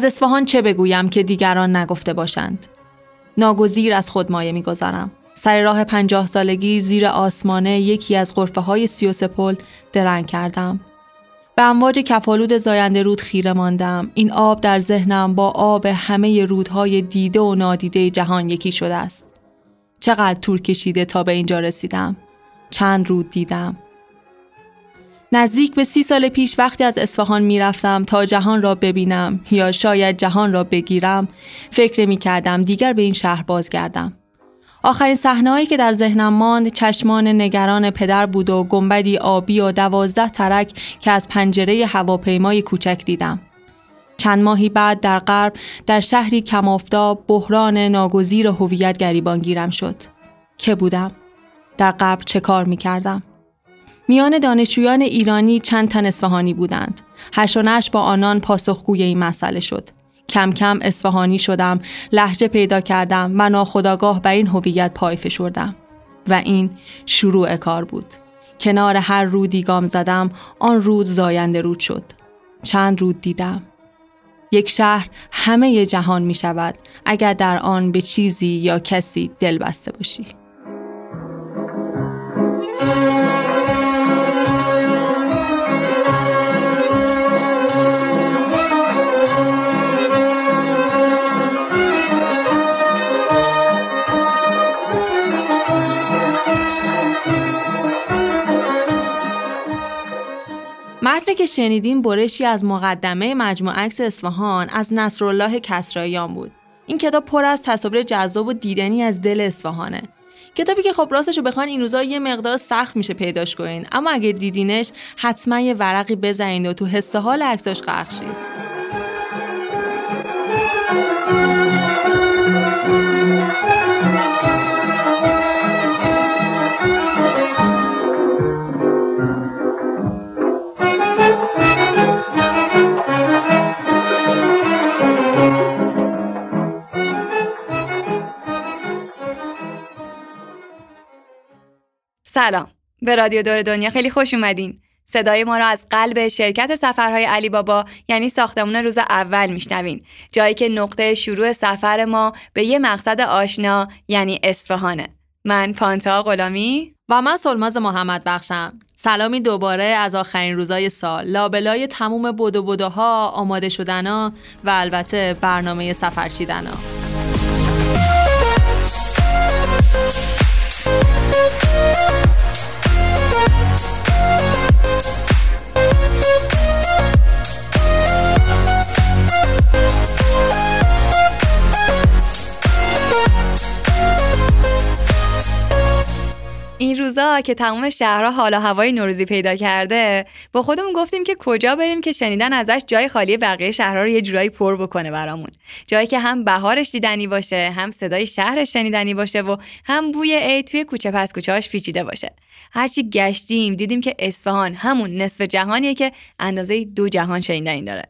از اصفهان چه بگویم که دیگران نگفته باشند ناگزیر از خود مایه می‌گذارم سر راه پنجاه سالگی زیر آسمانه یکی از غرفه های سی و درنگ کردم. به امواج کفالود زاینده رود خیره ماندم. این آب در ذهنم با آب همه رودهای دیده و نادیده جهان یکی شده است. چقدر طول کشیده تا به اینجا رسیدم. چند رود دیدم. نزدیک به سی سال پیش وقتی از اصفهان می‌رفتم تا جهان را ببینم یا شاید جهان را بگیرم فکر می کردم دیگر به این شهر بازگردم. آخرین صحنه‌ای که در ذهنم ماند چشمان نگران پدر بود و گنبدی آبی و دوازده ترک که از پنجره هواپیمای کوچک دیدم. چند ماهی بعد در غرب در شهری کمافتاب بحران ناگزیر هویت گریبان گیرم شد. که بودم؟ در غرب چه کار می کردم؟ میان دانشجویان ایرانی چند تن اصفهانی بودند. هشت با آنان پاسخگوی این مسئله شد. کم کم اصفهانی شدم، لحجه پیدا کردم و ناخداگاه بر این هویت پای فشردم. و این شروع کار بود. کنار هر رودی گام زدم، آن رود زاینده رود شد. چند رود دیدم. یک شهر همه جهان می شود اگر در آن به چیزی یا کسی دل بسته باشی. متنی که شنیدیم برشی از مقدمه مجموع عکس اصفهان از نصرالله کسراییان بود. این کتاب پر از تصاویر جذاب و دیدنی از دل اصفهانه. کتابی که خب راستش رو بخواین این روزا یه مقدار سخت میشه پیداش کنین. اما اگه دیدینش حتما یه ورقی بزنید و تو حس حال عکساش غرق سلام. به رادیو دور دنیا خیلی خوش اومدین. صدای ما را از قلب شرکت سفرهای علی بابا یعنی ساختمون روز اول میشنوین. جایی که نقطه شروع سفر ما به یه مقصد آشنا یعنی اصفهانه. من پانتا غلامی. و من سلماز محمد بخشم. سلامی دوباره از آخرین روزای سال. لابلای تموم بدو بدوها آماده شدنا و البته برنامه سفر چیدنا. که تمام شهرها حال و هوای نوروزی پیدا کرده با خودمون گفتیم که کجا بریم که شنیدن ازش جای خالی بقیه شهرها رو یه جورایی پر بکنه برامون. جایی که هم بهارش دیدنی باشه هم صدای شهرش شنیدنی باشه و هم بوی عید توی کوچه پس کوچه‌هاش پیچیده باشه. هرچی گشتیم دیدیم که اصفهان همون نصف جهانیه که اندازه دو جهان شنیدنی داره.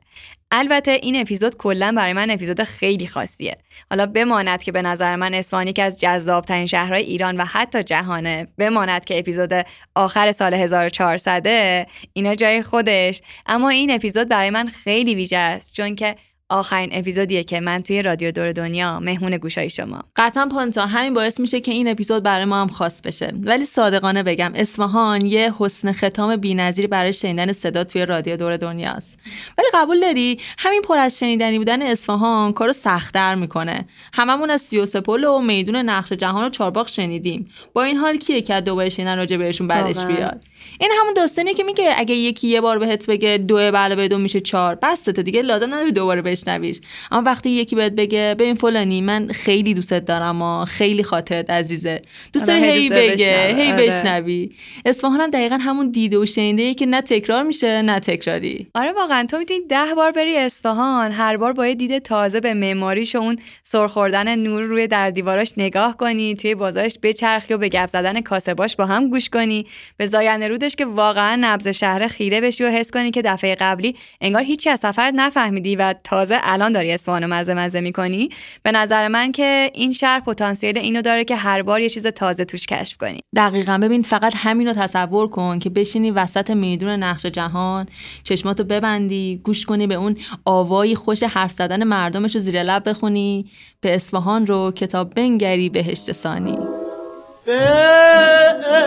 البته این اپیزود کلا برای من اپیزود خیلی خاصیه. حالا بماند که به نظر من اصفهان که از جذابترین شهرهای ایران و حتی جهانه. بماند که اپیزود آخر سال 1400 اینا جای خودش. اما این اپیزود برای من خیلی ویژه است چون که آخرین اپیزودیه که من توی رادیو دور دنیا مهمون گوشای شما. قطعا پانتا همین باعث میشه که این اپیزود برای ما هم خاص بشه. ولی صادقانه بگم اصفهان یه حسن ختام بی‌نظیر برای شنیدن صدا توی رادیو دور دنیاست. ولی قبول داری همین پر از شنیدنی بودن اصفهان کارو سختتر می‌کنه. هممون از سیوسپول و میدون نقش جهان و چارباغ شنیدیم. با این حال کیه که دوباره شنیدن راجع بهشون بعدش بیاد؟ این همون داستانی که میگه اگه یکی یه بار بهت بگه دو علاوه دو میشه چهار بس تا دیگه لازم نداری دوباره بشنویش. اما وقتی یکی بهت بگه ببین فلانی من خیلی دوستت دارم و خیلی خاطرت عزیزه. دوست داری هی بگه هی آره. بشنوی. اصفهان هم دقیقا همون دیده و شنیده که نه تکرار میشه نه تکراری. آره واقعا. تو می‌تونی ده بار بری اصفهان هر بار با یه دیده تازه به معماریش اون سرخوردن نور روی در دیواراش نگاه کنی توی بازارش بچرخی و به گپ زدن کاسباش با هم گوش کنی. به زاینده رودش که واقعا نبض شهر خیره بشی و حس کنی که دفعه قبلی انگار هیچی از سفر نفهمیدی و تازه تازه الان داری اسفان مزه مزه می‌کنی؟ به نظر من که این شهر پتانسیل اینو داره که هر بار یه چیز تازه توش کشف کنی. دقیقا. ببین فقط همین رو تصور کن که بشینی وسط میدون نقش جهان چشماتو ببندی گوش کنی به اون آوایی خوش حرف زدن مردمش رو زیر لب بخونی به اصفهان رو کتاب بنگری بهشت سانی به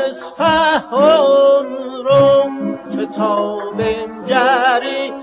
اصفهان رو کتاب بنگری.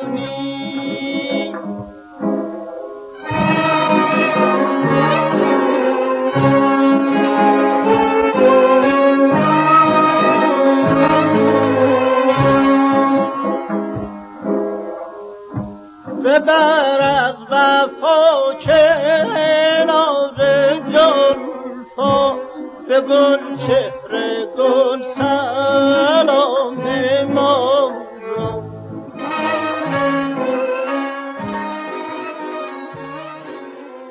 کنار جلفا به گل گل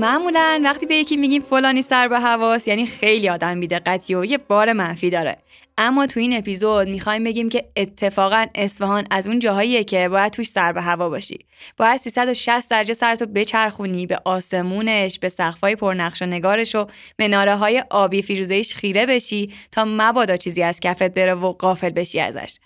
معمولا وقتی به یکی میگیم فلانی سر به هواست یعنی خیلی آدم بیدقتی و یه بار منفی داره. اما تو این اپیزود می‌خوایم بگیم که اتفاقا اصفهان از اون جاهاییه که باید توش سر به هوا باشی. باید 360 درجه سرتو بچرخونی به آسمونش به سقفای پرنقش و نگارش و مناره های آبی فیروزهیش خیره بشی تا مبادا چیزی از کفت بره و قافل بشی ازش.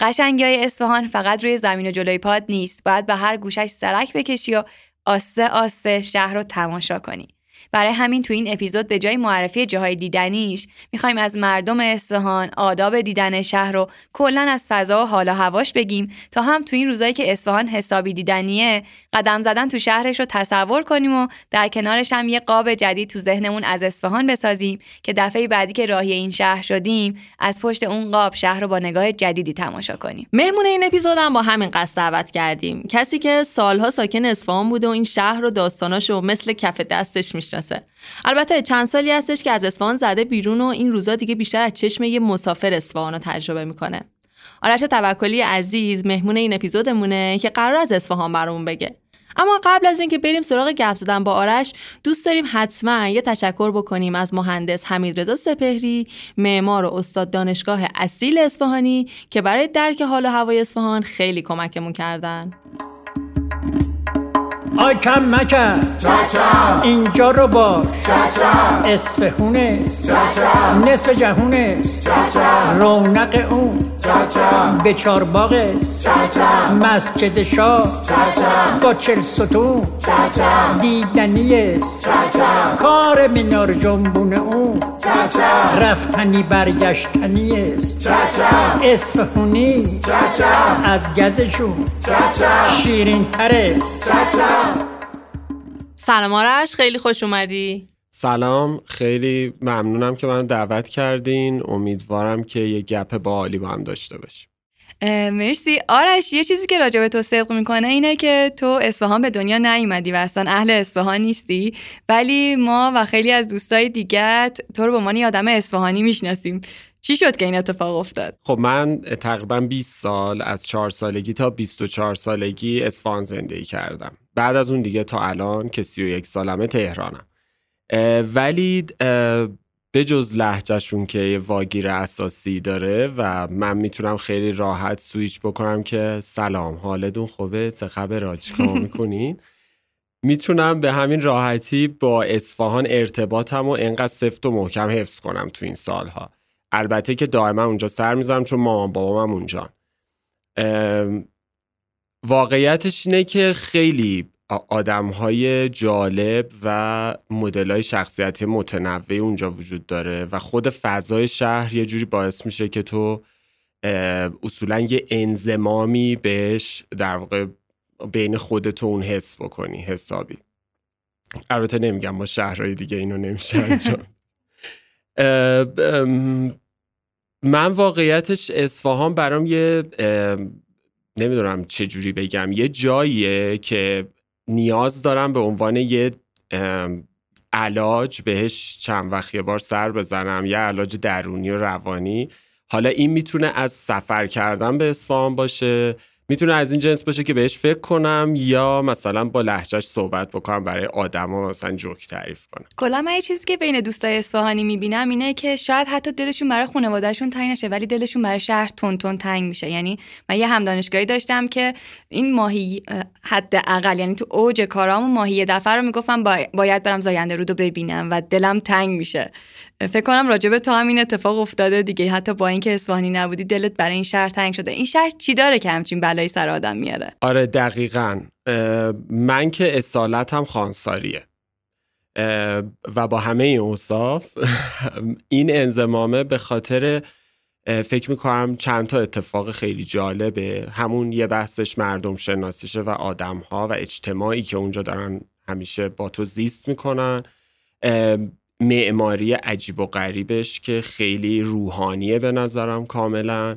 قشنگی های اصفهان فقط روی زمین و جلوی پاد نیست. باید به هر گوشش سرک بکشی و آسته آسته شهر رو تماشا کنی. برای همین تو این اپیزود به جای معرفی جاهای دیدنیش می‌خوایم از مردم اصفهان آداب دیدن شهر رو کلا از فضا و حال و هواش بگیم تا هم تو این روزایی که اصفهان حسابی دیدنیه قدم زدن تو شهرش رو تصور کنیم و در کنارش هم یه قاب جدید تو ذهنمون از اصفهان بسازیم که دفعه بعدی که راهی این شهر شدیم از پشت اون قاب شهر رو با نگاه جدیدی تماشا کنیم. مهمون این اپیزود هم با همین قصد دعوت کردیم. کسی که سالها ساکن اصفهان بوده و این شهر و داستاناشو مثل کف دستش می‌شناسه. البته چند سالی هستش که از اصفهان زده بیرون و این روزا دیگه بیشتر از چشم یه مسافر اصفهان رو تجربه می‌کنه. آرش توکلی عزیز مهمون این اپیزودمونه که قرار از اصفهان برامون بگه. اما قبل از اینکه بریم سراغ گپ زدن با آرش دوست داریم حتما یه تشکر بکنیم از مهندس حمید رضا سپهری معمار و استاد دانشگاه اصیل اصفهانی که برای درک حال و هوای اصفهان خیلی کمکمون کردن. آی کم مکن اینجا رو باش اسفهونه نصف جهونه رونق اون. به چارباغ مسجد شاه با چل ستون دیدنی کار منار جنبون اون رفتنی برگشتنی است اسفهونی از گزشون شیرین ترست سلام آرش خیلی خوش اومدی. سلام خیلی ممنونم که من دعوت کردین. امیدوارم که یه گپ باحالی با هم داشته باشیم. مرسی. آرش یه چیزی که راجع به تو صدق می‌کنه اینه که تو اصفهان به دنیا نیومدی و اصلا اهل اصفهان نیستی. ولی ما و خیلی از دوستای دیگت تو رو به عنوان آدم اصفهانی می‌شناسیم. چی شد که این اتفاق افتاد؟ خب من تقریبا 20 سال از 4 سالگی تا 24 سالگی اصفهان زندگی کردم. بعد از اون دیگه تا الان که 31 سالمه تهرانم. ولی جز لحجهشون که یه واگیر اساسی داره و من می‌تونم خیلی راحت سویچ بکنم که سلام حالتون خوبه؟ چه خبر چیکار می‌کنین؟ می‌تونم به همین راحتی با اصفهان ارتباطم و انقدر سفت و محکم حفظ کنم تو این سالها. البته که دائما اونجا سر می‌ذارم چون مامان بابام اونجا واقعیتش اینه که خیلی آدم های جالب و مدل های شخصیتی متنوع اونجا وجود داره و خود فضای شهر یه جوری باعث میشه که تو اصولا یه انزمامی بهش در واقع بین خودت اون حس بکنی حسابی. البته نمیگم با شهرهای دیگه اینو نمیشه انجام. من واقعیتش اصفهان برام یه نمی‌دونم چه جوری بگم یه جاییه که نیاز دارم به عنوان یه علاج بهش چند وقت یه بار سر بزنم یه علاج درونی و روانی. حالا این می‌تونه از سفر کردن به اصفهان باشه می‌تونه از این جنس باشه که بهش فکر کنم یا مثلا با لحجهش صحبت بکنم برای آدما مثلا جوک تعریف کنم. کلا من یه چیزی که بین دوستای اصفهانی می‌بینم اینه که شاید حتی دلشون برای خانوادهشون تنگ نشه ولی دلشون برای شهر تون تون تنگ میشه. یعنی من یه هم دانشگاهی داشتم که این ماهی حداقل یعنی تو اوج کارام ماهی یه دفعه رو می‌گفتم باید برم زاینده رودو ببینم و دلم تنگ میشه. فکر کنم راجبه تو هم این اتفاق افتاده دیگه. حتی با اینکه اصفهانی نبودی دلت برای این شهر تنگ شده. این شهر چی داره که همچین بلایی سر آدم میاره؟ آره دقیقا. من که اصالتم خانساریه. و با همه این اوصاف این انزمامه به خاطر فکر می‌کنم چند تا اتفاق خیلی جالبه. همون یه بحثش مردم شناسیشه و آدم ها و اجتماعی که اونجا دارن همیشه با تو زیست می‌کنن. معماری عجیب و غریبش که خیلی روحانیه به نظرم کاملا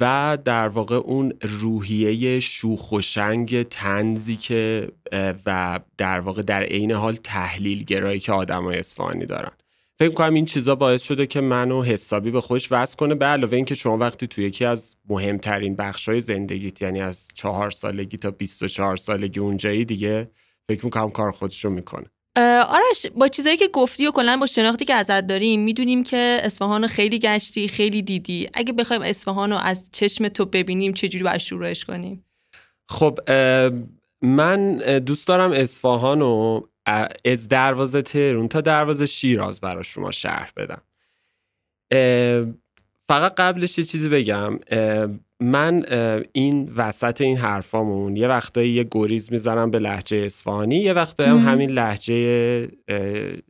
و در واقع اون روحیه شوخ و شنگ تنزی که و در واقع در عین حال تحلیل گرایی که آدمای اصفهانی دارن. فکر کنم این چیزا باعث شده که منو حسابی به خوش وصل کنه. به علاوه اینکه شما وقتی توی یکی از مهمترین بخشای زندگیت یعنی از چهار سالگی تا 24 سالگی اونجایی دیگه فکر می‌کنم کار خودشو می‌کنه. آرش با چیزایی که گفتی و کلا با شناختی که ازت داریم می‌دونیم که اصفهان رو خیلی گشتی خیلی دیدی. اگه بخوایم اصفهان رو از چشم تو ببینیم چجوری باید شروعش کنیم؟ خب من دوست دارم اصفهان رو از دروازه تهرون تا دروازه شیراز برای شما شهر بدم. فقط قبلش یه چیزی بگم. من این وسط این حرفامون یه وقتایی یه گریز می‌زنم به لحجه اصفهانی یه وقتایی هم همین لحجه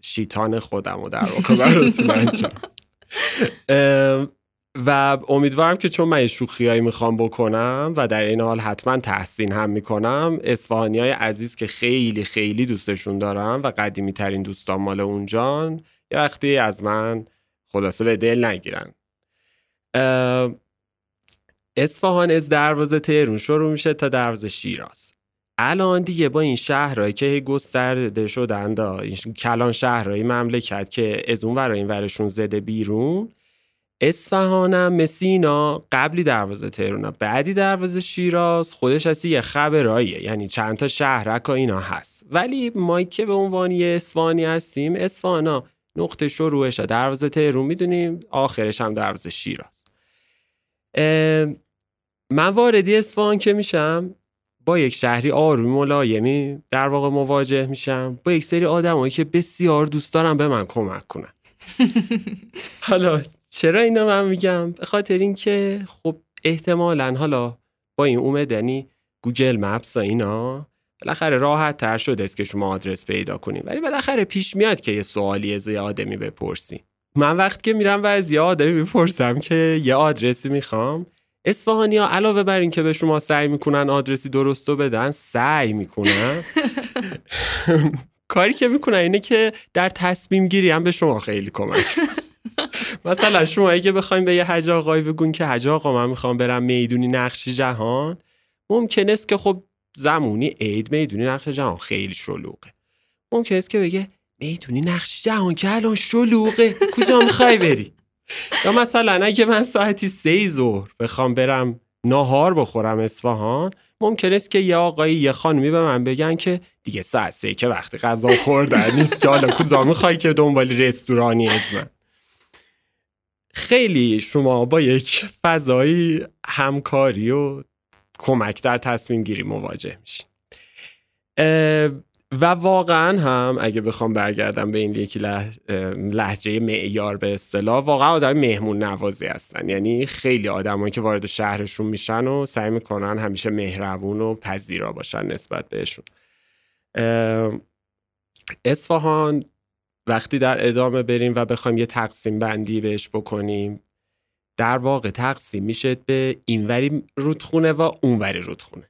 شیطان خودم رو در واقع براتون و امیدوارم که چون من شوخیایی می‌خوام بکنم و در این حال حتما تحسین هم می‌کنم اصفهانی های عزیز که خیلی خیلی دوستشون دارم و قدیمی ترین دوستان مال اونجان یه وقتی از من خلاصه به دل نگیرن. اصفهان از دروازه تهرون شروع میشه تا دروازه شیراز. الان دیگه با این شهرهایی که گسترده شدن این کلان شهرهای مملکت که از اون ور این ورشون زده بیرون اصفهانم مسینا قبلی دروازه تهرون بعدی دروازه شیراز خودش هستی یه خبراییه یعنی چند تا شهرک اینا هست. ولی ما که به عنوان یه اصفهانی هستیم اصفهانا نقطه شروعش دروازه تهرون می‌دونیم آخرش هم دروازه شیراز. من واردی اصفهان که میشم با یک شهری آروم ملایمی در واقع مواجه میشم. با یک سری آدمایی که بسیار دوست دارم به من کمک کنن. حالا چرا اینا من میگم؟ به خاطر اینکه خب احتمالا حالا با این اومدنی گوگل مپس اینا بالاخره راحت تر شده است که شما آدرس پیدا کنیم ولی بالاخره پیش میاد که یه سوالی از یه آدمی بپرسی. من وقت که میرم و از یه آدمی بپرسم که یه آدرسی می‌خوام. اصفهانی ها علاوه بر این که به شما سعی می‌کنن آدرسی درستو بدن سعی می‌کنن. کاری که می‌کنن اینه که در تصمیم گیری هم به شما خیلی کمک مثلا شما اگه بخوایم به یه حج آقایی بگون که حج آقا من می‌خوام برم می‌دونی نقشی جهان ممکن است که خب زمونی عید می‌دونی نقش جهان خیلی شلوغه. ممکن است که بگه می‌دونی نقش جهان که الان شلوغه. کجا می‌خوای بری؟ یا مثلا اگه من ساعتی سه ظهر بخوام برم ناهار بخورم اصفهان ممکن است که یه آقایی یه خانمی به من بگن که دیگه ساعت سه که وقتی غذا خوردن نیست که حالا کجا می‌خوای که دنبال رستورانی از من؟ خیلی شما با یک فضایی همکاری و کمک در تصمیم گیری مواجه میشین. و واقعا هم اگه بخوام برگردم به این یکی لحجه معیار به اصطلاح واقعا آدم مهمون نوازی هستن. یعنی خیلی آدمایی که وارد شهرشون میشن و سعی می‌کنن همیشه مهربون و پذیرا باشن نسبت بهشون. اصفهان وقتی در ادامه بریم و بخوایم یه تقسیم بندی بهش بکنیم در واقع تقسیم میشه به اینوری رودخونه و اونوری رودخونه.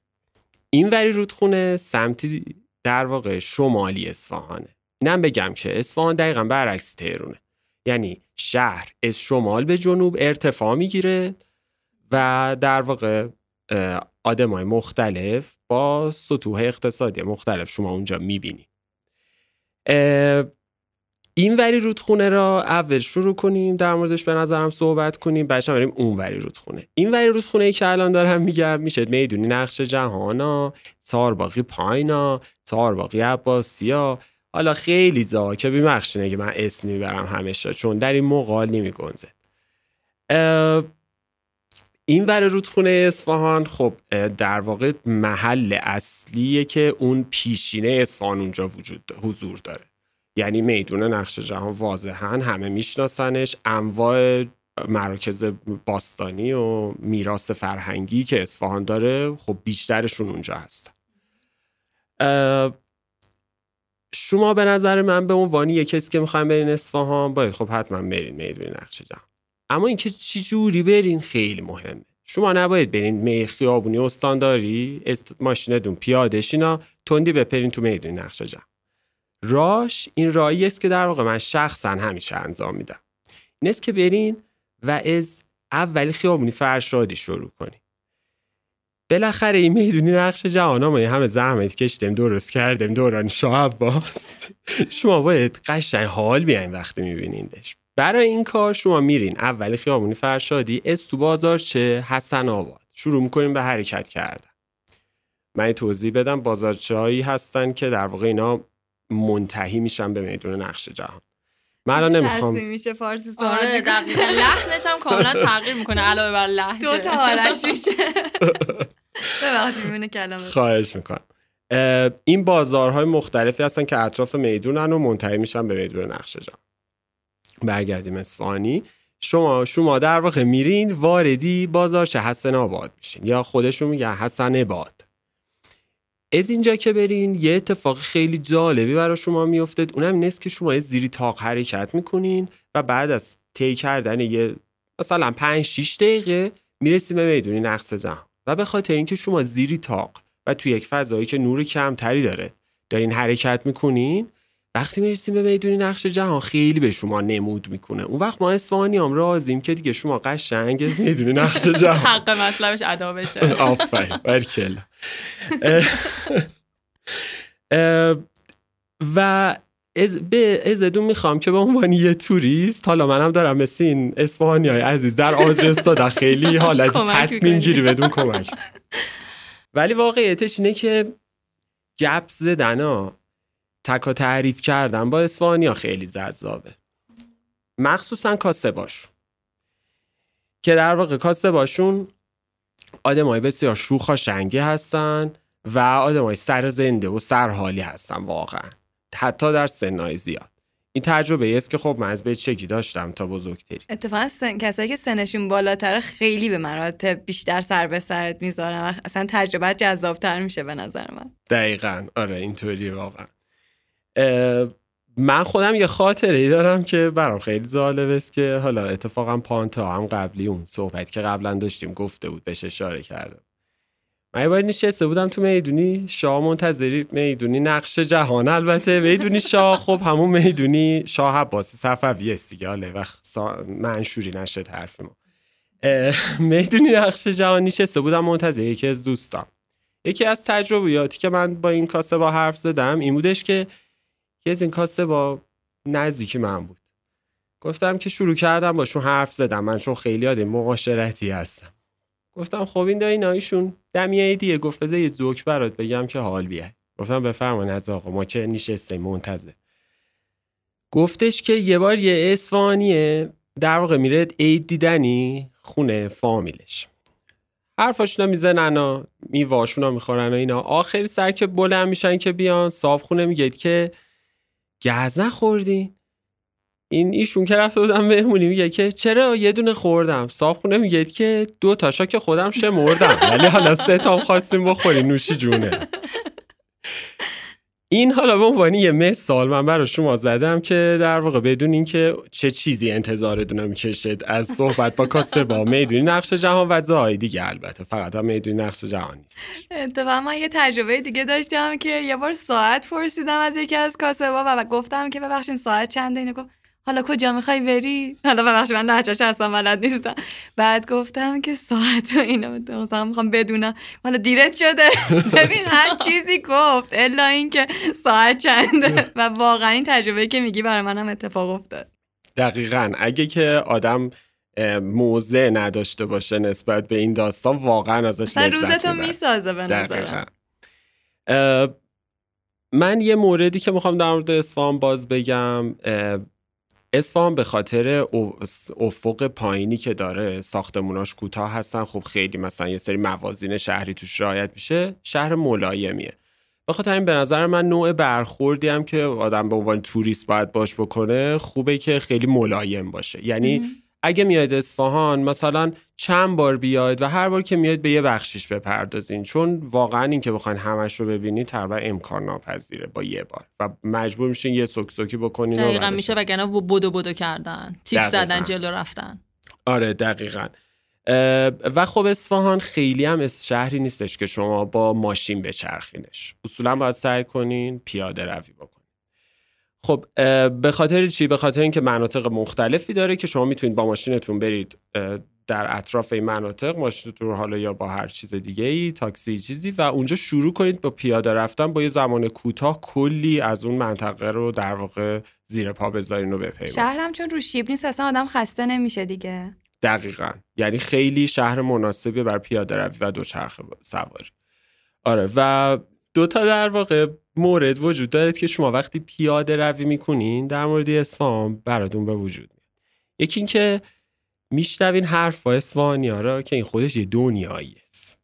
اینوری رودخونه سمتی در واقع شمالی اصفهانه. اینم بگم که اصفهان دقیقا برعکس تهرونه یعنی شهر از شمال به جنوب ارتفاع می‌گیره و در واقع آدمای مختلف با سطوح اقتصادی مختلف شما اونجا می‌بینی. این وری رودخونه را اول شروع کنیم در موردش به نظرم صحبت کنیم بعدش بریم اون وری رودخونه. این وری رودخونه ای که الان دارم میگم میشه می‌دونی نقش جهانا باقی پاینا باقی عباسیا. حالا خیلی زا که بیمخشینه که من اسم می‌برم همش چون در این مقال نمیگنزه. این ور رودخونه اصفهان خب در واقع محل اصلیه که اون پیشینه اصفهان اونجا وجود حضور داره. یعنی میدون نقش جهان واضحا همه میشناسنش. انواع مراکز باستانی و میراث فرهنگی که اصفهان داره خب بیشترشون اونجا هستن. شما به نظر من به عنوان یک کسی که می‌خوایم برین اصفهان باید خب حتما برین میدون نقش جهان. اما اینکه چی جوری برین خیلی مهمه. شما نباید برین می خیابونی استانداری ماشینتون پیاده شینا تندی بپرین تو میدون نقش جهان. راش این رایی است که در واقع من شخصا همیشه انجام میدم. این است که برین و از اولی خیابونی فرشادی شروع کنی بالاخره این می‌دونی نقش جهان ما همه زحمت کشتیم درست کردیم دوران شاه عباس شما باید قشنگ حال بیاین وقتی میبینیندش. برای این کار شما میرین اولی خیابونی فرشادی از تو بازار چه حسن آباد. شروع می‌کنیم به حرکت کردن. من توضیح بدم. بازارچه هایی هستن که در واقع اینا منتهی میشن به میدون نقش جهان. من الان نمی‌خوام میشه فارسی آره دقیقا. لحنش هم کاملا تغییر می‌کنه علاوه بر لحجه دو تا حالش میشه. ببخشید میونه کلمه. خواهش می‌کنم. این بازارهای مختلفی هستن که اطراف می‌دونن و منتهی میشن به میدون نقش جهان. برگردیم اصفهانی. شما شما در واقع میرین واردی بازارش حسن آباد میشین. یا خودشون میگن حسن باد از اینجا که برین یه اتفاق خیلی جالبی برای شما میافتد. اونم این است که شما زیری تاق حرکت می‌کنین و بعد از طی کردن یه مثلا 5 6 دقیقه می‌رسیم به می‌دونی نقص جهان و به خاطر اینکه شما زیری تاق و توی یک فضایی که نور کمتری داره دارین حرکت می‌کنین وقتی می‌رسیم به می‌دونی نقش جهان خیلی به شما نمود می‌کنه. اون وقت ما اصفهانی هم رازیم که دیگه شما قشنگ می‌دونی نقش جهان. حق مطلبش ادا بشه. آفرین برکل و از به ازدون می‌خوام که به عنوان یه توریست حالا منم دارم مثل این اصفهانی های عزیز در آدرس دادن. خیلی حالت تصمیم گیری بدون کمک. ولی واقعیتش اینه که گپ زدن تکا تعریف کردن با اسفانیا خیلی جذابه. مخصوصا کاسه باشون که در واقع کاسه باشون آدم های بسیار شوخ شنگی هستن و آدم های سر زنده و سرحالی هستن واقعا. حتی در سنهای زیاد. این تجربه است که خب من از چگی داشتم تا بزرگتری. اتفاقا سن... کسایی که سنشون بالاتر خیلی به مراتب بیشتر سر به سرت می‌ذارن اصلا تجربه جذابتر میشه به نظر من. دقیقا. آره اینطوری واقعا. من خودم یه خاطره دارم که برام خیلی جالب است که حالا اتفاقا پانتا هم قبلی اون صحبت که قبلا داشتیم گفته بود بهش اشاره کردم من یه بار نشسته بودم تو می‌دونی شاه منتظری می‌دونی نقش جهان البته می‌دونی شاه خب همون می‌دونی شاه عباسی صفوی است دیگه حالا وقت منشوری نشه حرف ما می‌دونی نقش جهان نشسته بودم منتظر یکی از دوستام یکی از تجربیاتی که من با این کاسه با حرف زدم این بودش که این کاسه با نزدیکی من بود. گفتم که شروع کردم باشون حرف زدم. من چون خیلی آدم مقاشرتی هستم. گفتم خب این دایی نایشون دمیه دیگه گفت بذار یه زوک برات بگم که حال بیای. گفتم بفرمایید از آقا ما که نشستیم منتظر. گفتش که یه بار یه اسفانیه در واقع میره عید دیدنی خونه فامیلش. حرفاشونا می‌زنن و میواشونا می‌خورن و اینا. آخری سر که بلند میشن که بیان صاحب خونه میگه که گز نخوردین این ایشون که رفته بودم مهمونی میگه که چرا یه دونه خوردم؟ صاحب میگه که دو تاشا که خودم شمردم ولی حالا سه تا خواستیم بخوری نوشی جونه. این حالا به عنوان یه مثال من برای شما زدم که در واقع بدون اینکه چه چیزی انتظارتون می‌کشد از صحبت با کاسه با می‌دونی نقش جهان و جاهای دیگه البته فقط هم می‌دونی نقش جهان نیست. اتفاقا من یه تجربه دیگه داشتم که یه بار ساعت پرسیدم از یکی از کاسه با و گفتم که ببخشید ساعت چنده؟ اینو گفت حالا کجا می‌خوای بری؟ حالا ببخشید من لهجهش اصلا بلد نیستم. بعد گفتم که ساعت و اینا مثلا می‌خوام بدونم. حالا دیرت شده. ببین هر چیزی گفت الا اینکه ساعت چنده و واقعا این تجربه که میگی برای منم اتفاق افتاد. دقیقا. اگه که آدم موضع نداشته باشه نسبت به این داستان واقعا ازش لذت روزتو می‌سازه به نظرم. من یه موردی که می‌خوام در مورد اصفهان باز بگم اصفهان به خاطر افق پایینی که داره ساختموناش کوتاه هستن. خب خیلی مثلا یه سری موازین شهری توش رعایت میشه شهر ملایمیه. به خاطر این به نظر من نوع برخوردی هم که آدم به عنوان توریست باید باش بکنه خوبه که خیلی ملایم باشه. یعنی اگه میاد اصفهان مثلا چند بار بیاید و هر بار که میاد به یه بخشیش بپردازین. چون واقعا این که بخواین همش رو ببینید تقریبا امکان ناپذیره با یه بار. و مجبور میشین یه سکسوکی بکنین دقیقا میشه وگرنه بودو بودو کردن. تیک زدن جلو رفتن. آره دقیقا. و خب اصفهان خیلی هم شهری نیستش که شما با ماشین بچرخینش. اصولا باید سعی کنین پیاده روی بکنین. خب به خاطر چی؟ به خاطر اینکه مناطق مختلفی داره که شما می‌تونید با ماشینتون برید در اطراف این مناطق ماشینتون حالا یا با هر چیز دیگه ای تاکسی چیزی و اونجا شروع کنید با پیاده رفتن با یه زمان کوتاه کلی از اون منطقه رو در واقع زیر پا بذارین و بپیمونید شهرم چون رو شیب نیست اصلا آدم خسته نمیشه دیگه. دقیقا. یعنی خیلی شهر مناسبی بر پیاده روی و دوچرخه سواری. آره و دو تا در واقع مورد وجود دارد که شما وقتی پیاده روی می‌کنین در مورد اصفهان براتون به وجود میاد. یکی اینکه میشنوین حرف اصفهانی ها را که این خودش یه دنیایی است.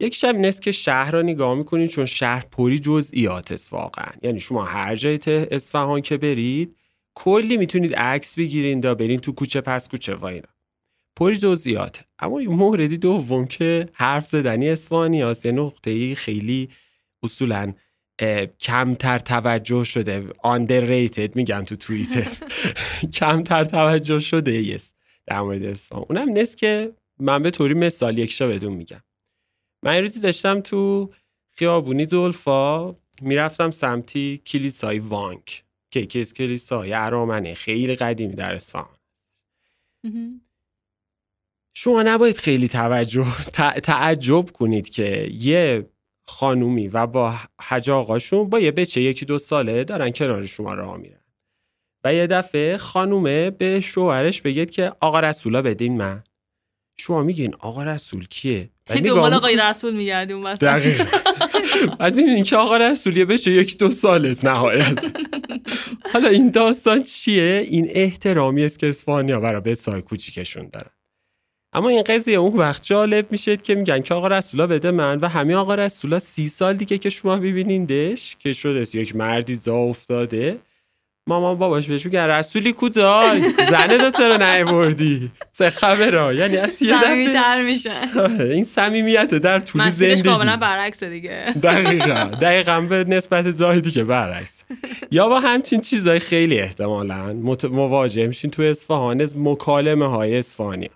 یک شب این است که شهر را نگاه می‌کنین چون شهر پری جزئیات است واقعا. یعنی شما هر جای اصفهان که برید کلی می‌تونید عکس بگیرین دا برین تو کوچه پس کوچه و اینا. پری جزئیات. اما یه موردی دوم که حرف زدنی اصفهانی هست یه نقطه خیلی اصولا کمتر توجه شده underrated میگن تو توییتر. کمتر توجه شده است در مورد اصفهان. اونم نیست که من به طوری مثال یکشا بدون میگم. من یه روزی داشتم تو خیابونی زلفا می‌رفتم سمتی کلیسای وانک که کلیس کلیسای ارامنه خیلی قدیمی در اصفهان شما نباید خیلی توجه تعجب کنید که یه خانومی و با حج آقاشون با یه بچه یکی دو ساله دارن کنار شما راه میرن. و یه دفعه خانومه به شوهرش بگید که آقا رسولا بدین من. شما میگین آقا رسول کیه؟ دنبال آقای رسول میگردیم دقیقا. بعد می‌بینین که آقا رسول یه بچه یکی دو ساله نهایت. حالا این داستان چیه؟ این احترامی است که اسفانیا برای بچه‌های کوچیکشون دارن اما این قضیه اون وقت جالب میشه که میگن که آقا رسولا بده من و همین آقا رسولا سی سال دیگه که شما ببینیندش که شده یک مردی زا افتاده. مامان باباش بهش میگن رسولی کجای زنه دا چرا نیوردی؟ چه خبره؟ یعنی از یه دفعه میشه. آره، این صمیمیت در طول زندگی. کاملا برعکس دیگه. دقیقا دقیقا به نسبت زاهدی که برعکس. یا با همچین چیزای خیلی احتمالا مواجه میشین تو اصفهان از مکالمه های اصفهانی.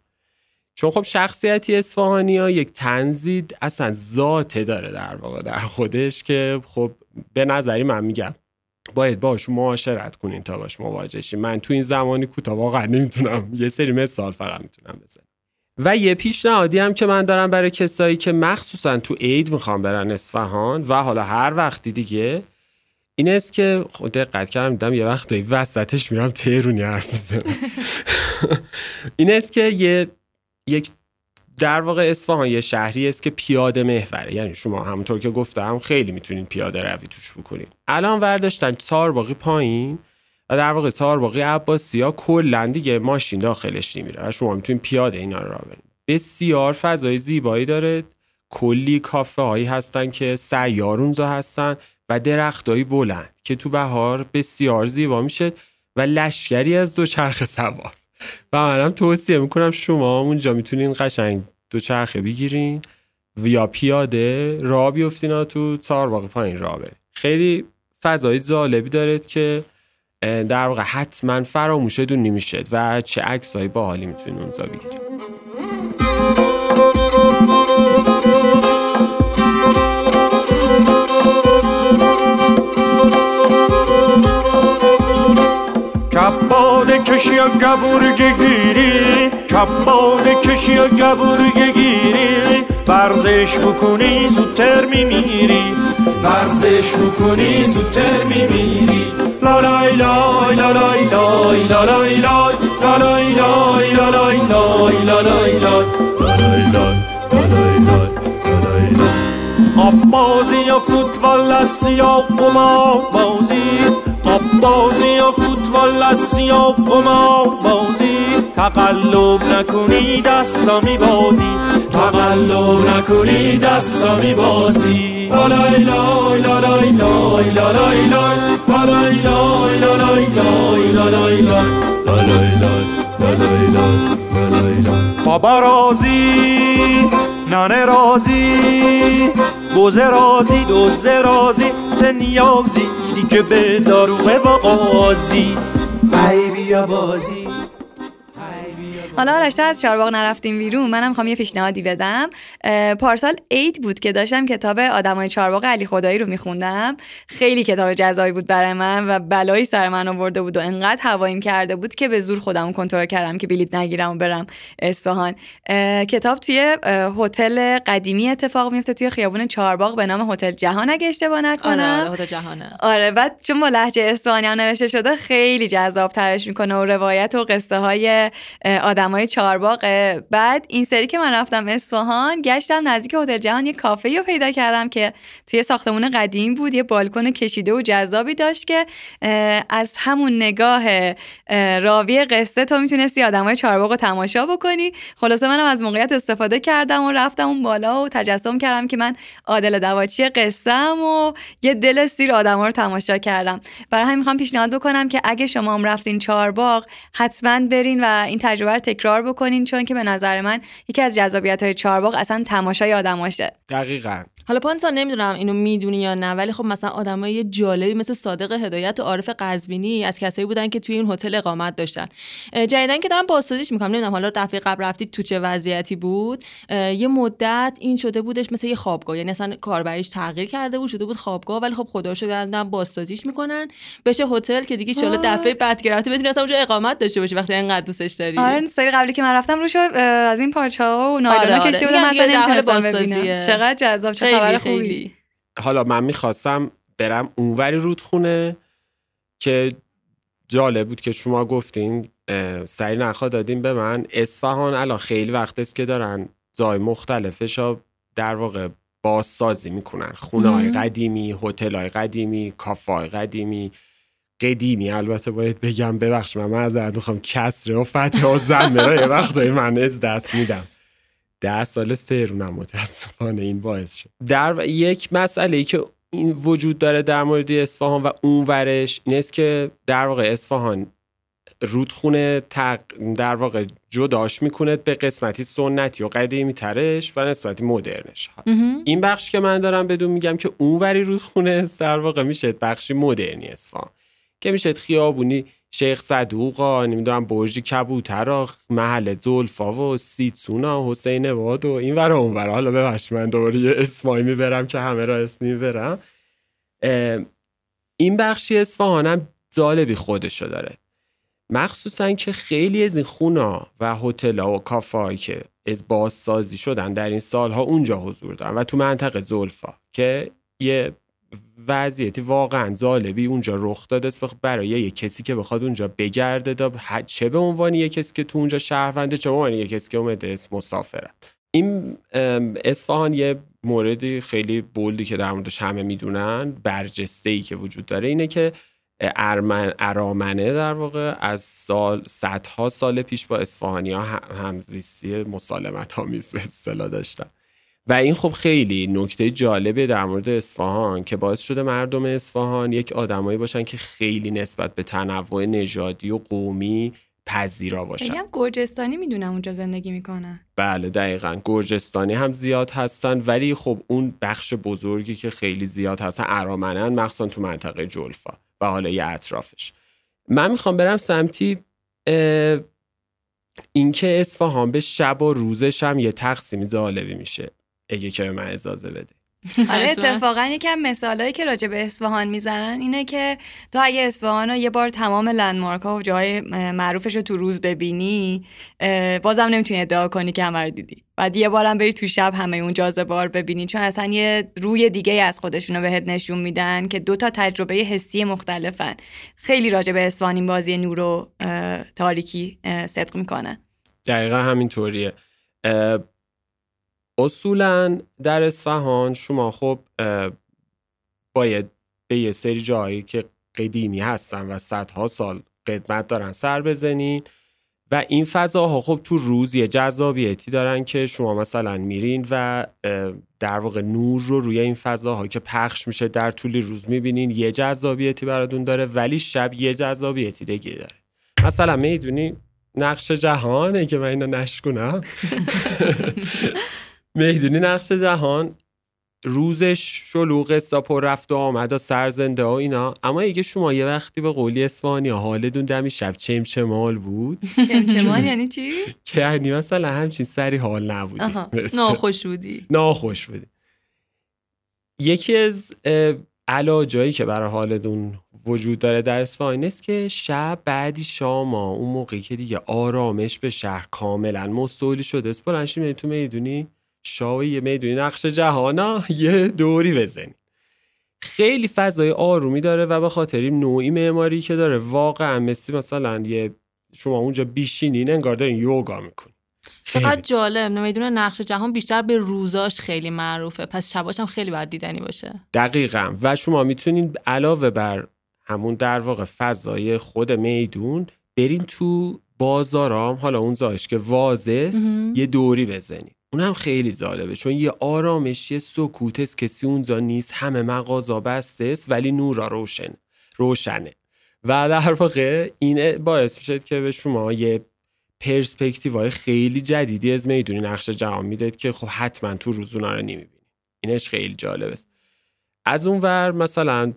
چون خب شخصیتی اصفهانی ها یک تنزید اصلا ذاته داره در واقع در خودش که خب به نظری من میگم باید باش معاشرت کنین تا باش مواجه من تو این زمانی کوتاه واقعا نمی‌تونم یه سری مثال فقط می‌تونم بزنم. و یه پیشنهادی هم که من دارم برای کسایی که مخصوصا تو عید می‌خوام برن اصفهان و حالا هر وقتی دیگه این است که خود دقت کردم دیدم یه وقت وسطش میرم تهرونی حرف می‌زنم. این است که یه یک در واقع اصفهان یه شهری است که پیاده محوره. یعنی شما همونطور که گفتم خیلی می‌تونید پیاده روی توش بکنید. الان ورداشتن چهار باقی پایین و در واقع چهار باقی عباسی ها کلا دیگه ماشین داخلش نمیره و شما می‌تونید پیاده اینا رو برید. بسیار فضای زیبایی داره. کلی کافه هایی هستن که سیار هستن و درختایی بلند که تو بهار بسیار زیبا میشه و لشکری از دو چرخ سوار. و منم توصیه می‌کنم شما اونجا می‌تونین قشنگ دو چرخه بگیرین یا پیاده راه بیفتین تو واقع پایین راه برین. خیلی فضای جالبی دارد که در واقع حتما فراموشتون نمی‌شد و چه عکسایی باحالی می‌تونین اونجا بگیرین. کباده و گبور گیری کباد کشی و گبور گیری ورزش بکنی زودتر میمیری ورزش بکنی زودتر میمیری لا لای لای لا لای لای لا لای لای لا لای لای لا لای لای لا لای آب بازی یا فوتبال یا قمار بازی بازی یا فوتبال است یا قمار بازی تقلب نکنی دستا می بازی تقلب نکنی دستا می بازی لای لای لای لای لای لای لای بابا رازی نانه رازی بوزه رازی دوزه رازی تنیازی دیگه به داروغه و قازی ای بیا بازی. حالا آرش از چهارباغ نرفتیم بیرون منم می‌خوام یه پیشنهادی بدم. پارسال عید بود که داشتم کتاب آدمای چهارباغ علی خدایی رو میخوندم. خیلی کتاب جذابی بود برای من و بلایی سر من آورده بود و انقدر هوایم کرده بود که به زور خودم کنترل کردم که بلیت نگیرم و برم اصفهان. کتاب توی هتل قدیمی اتفاق میفته توی خیابون چهارباغ به نام هتل جهان اگه اشتباه نکنم. آره جهانه. آره بعد چون با لحجه اصفهانی نوشته شده خیلی جذاب ترش می‌کنه و روایت و قصه های آدمای چهارباغه. بعد این سری که من رفتم اصفهان گشتم نزدیک هتل جهان یه کافه رو پیدا کردم که توی ساختمون قدیم بود. یه بالکن کشیده و جذابی داشت که از همون نگاه اه، راوی قصه تو می‌تونستی آدمای چهارباغ رو تماشا بکنی. خلاصه منم از موقعیت استفاده کردم و رفتم اون بالا و تجسم کردم که من عادل دواچی قصم و یه دل سیر آدما رو تماشا کردم. برای همین می‌خوام پیشنهاد بکنم که اگه شما هم رفتین چهارباغ حتما برین و این تجربه رو تکرار بکنین چون که به نظر من یکی از جذابیت های چهارباغ اصلا تماشای آدماشه دقیقا. حالا پانسا نمی‌دونم اینو می‌دونی یا نه ولی خب مثلا آدمای جالبی مثل صادق هدایت و عارف قزوینی از کسایی بودن که توی این هتل اقامت داشتن. جدیدن که دارم بازسازیش می‌کنم. نمی‌دونم حالا دفعه قبل رفتید تو چه وضعیتی بود؟ یه مدت این شده بودش مثل یه خوابگاه. یعنی اصلا کاربریش تغییر کرده بود شده بود خوابگاه ولی خب خدا شکر دارن بازسازیش می‌کنن. بشه هتل که دیگه ان دفعه بعد که رفتی بتونی اصلا اونجا اقامت داشته باشی وقتی انقدر دوستش داری. آره سری قبلی که من رفتم روشو اه، از این پارچه ها و نایلونا آره. کشته بودم مثلا نمی‌تونستم. ببینم. چقدر جذاب خبر. خوبی. حالا من می‌خواستم برم اونوری رودخونه که جالب بود که شما گفتین سری نخوا دادین به من. اصفهان الان خیلی وقت است که دارن جای مختلفش ها در واقع بازسازی می‌کنن. خونه های. قدیمی هتل های قدیمی کافه های قدیمی. قدیمی البته باید بگم ببخش من معذرت می‌خوام کسره و فتح و زمه رو یه وقتایی من از دست میدم. ده سال سهرونم متاسفانه این باعث شد. در و- یک مسئله ای که این وجود داره در مورد اصفهان و اونورش این است که در واقع اصفهان رودخونه تق... در واقع جداش می‌کنه به قسمتی سنتی و قدیمی ترش و نسبتی مدرنش. این بخش که من دارم بدون میگم که اونوری رودخونه است در واقع میشه بخشی مدرنی اصفهان. که میشه خیابونی شیخ صدوقا نمی‌دونم برج کبوترا محل زلفا و سیتسونا حسین واد و این ور اون ور. حالا ببخش من دوباره یه اسمایی می‌برم که همه را اسم می‌برم. این بخشی اصفهانم جالبی خودشو داره. مخصوصا که خیلی از این خونا و هتل‌ها و کافه‌هایی که از بازسازی شدن در این سالها اونجا حضور دارن و تو منطقه زلفا که یه وضعیتی واقعا جالبی اونجا رخ داده است. برای یه کسی که بخواد اونجا بگرده چه به عنوان یه کسی که تو اونجا شهرونده چه به عنوان یه کسی که اومده است مسافره این اصفهان یه موردی خیلی بولدی که در موردش همه می‌دونن برجسته ای که وجود داره اینه که ارمن ارامنه در واقع از سال صدها سال پیش با اصفهانی ها همزیستی مسالمت آمیز به اصطلاح داشتن. و این خب خیلی نکته جالبه در مورد اصفهان که باعث شده مردم اصفهان یک آدمایی باشن که خیلی نسبت به تنوع نژادی و قومی پذیرا باشن. هم گرجستانی می‌دونم اونجا زندگی می‌کنن. بله دقیقا. گرجستانی هم زیاد هستن ولی خب اون بخش بزرگی که خیلی زیاد هستن ارامنن مخصوصا تو منطقه جلفا و حالا یه اطرافش. من می‌خوام برم سمتی اینکه اصفهان به شب و روزش هم یه تقسیمی جالبی میشه. اگه که به من اجازه بده. آره اتفاقا یکم مثالایی که راجع به اصفهان می‌زنن اینه که تو اگه اصفهان رو یه بار تمام لندمارک ها و جاهای معروفش رو تو روز ببینی بازم نمی‌تونی ادعا کنی که همه رو دیدی. بعد یه بارم بری تو شب همه اون جاذبه ببینی چون اصلا یه روی دیگه از خودشونو بهت نشون میدن که دو تا تجربه حسی مختلفن. خیلی راجع به اصفهان این بازی نور و تاریکی صدق می‌کنه دقیقا همینطوریه. اصولا در اصفهان شما خب باید به یه سری جایی که قدیمی هستن و صدها سال قدمت دارن سر بزنین و این فضاها خب تو روز یه جذابیتی دارن که شما مثلا میرین و در واقع نور رو روی این فضاها که پخش میشه در طول روز می‌بینین یه جذابیتی براتون داره ولی شب یه جذابیتی دیگه داره. مثلا می‌دونی نقش جهانه که من اینو نشکنم. می‌دونی نقش جهان روزش شلوغ پر رفت و آمد و سرزنده و اینا. اما اگه شما یه وقتی به قولی اسفانی حالتون دمی شب چمچمال بود. چمچمال یعنی چی؟ که یعنی مثلا همچین سری حال نبودی. ناخوش بودی. ناخوش بودی. یکی از علاجایی که برای حالتون وجود داره در اصفهان است که شب بعدی شاما اون موقعی که دیگه آرامش به شهر کاملا مستولی شده است. بلنشی تو می‌دونی؟ شاوی یه می‌دونی نقش جهانا یه دوری بزنی. خیلی فضای آرومی داره و به خاطر این نوعی معماری که داره. واقعا مثل مثلا یه شما اونجا بیشینین انگار دارین یوگا می‌کنی چقدر جالب. نمی‌دونه نقش جهان بیشتر به روزاش خیلی معروفه. پس شباش هم خیلی باید دیدنی باشه. دقیقا. و شما می‌تونین علاوه بر همون در واقع فضای خود میدون برین تو بازارام. حالا اون زایش که وازس یه دوری بزنین. اون هم خیلی جالبه چون یه آرامش یه است کسی اونجا نیست همه مغازا بسته است ولی نورا روشن روشنه. و در واقع این باعث میشه که به شما یه پرسپکتیو های خیلی جدیدی از می‌دونی نقش جهان می‌دهد که خب حتما تو روز اونا رو نمی‌بینی. اینش خیلی جالب است. از اون ور مثلا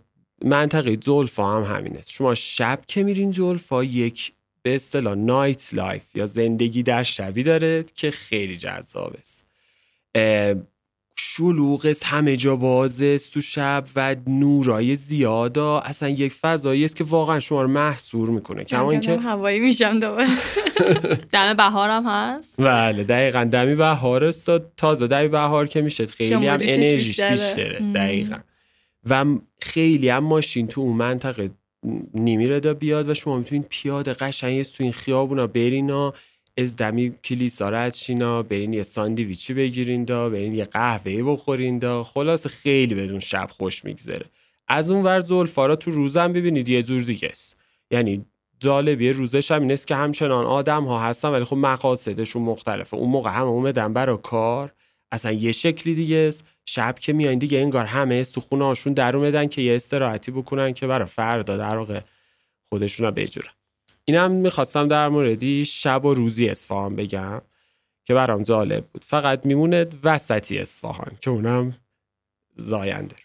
منطقه جلفا هم همین است شما شب که میرین جلفا یک به اصطلاح nightlife یا زندگی در شبی داره که خیلی جذاب است شلوغ است همه جا بازه تو شب و نورای زیادا اصلا یک فضایی است که واقعا شما رو محصور می‌کنه. کما اینکه هوایی میشم دوباره. دم بهارم هست؟ بله دقیقا. دمی بهار است تازه دمی بهار که میشه. خیلی هم انرژیش بیشتره. دقیقا. و خیلی هم ماشین تو اون منطقه دا بیاد و شما می‌تونین پیاده قشنگ تو این خیابونا و از دمی کلیسا رد شینا برین یه ساندویچی بگیرین دا برین یه قهوه بخورین دا. خلاص خیلی بدون شب خوش میگذره. از اون ور زلفارا تو روزم ببینید یه جور دیگه است. یعنی جالبیه روزش هم این که همچنان آدم ها هستن ولی خب مقاصدشون مختلفه. اون موقع هم اومدن برا کار. اصلا یه شکلی دیگه است. شب که میان دیگه انگار همه تو خونه هاشون در اومدن که یه استراحتی بکنن که برای فردا در واقع خودشون رو اینم می‌خواستم در موردی شب و روزی اصفهان بگم که برام جالب بود. فقط میمونه وسطی اصفهان که اونم زاینده.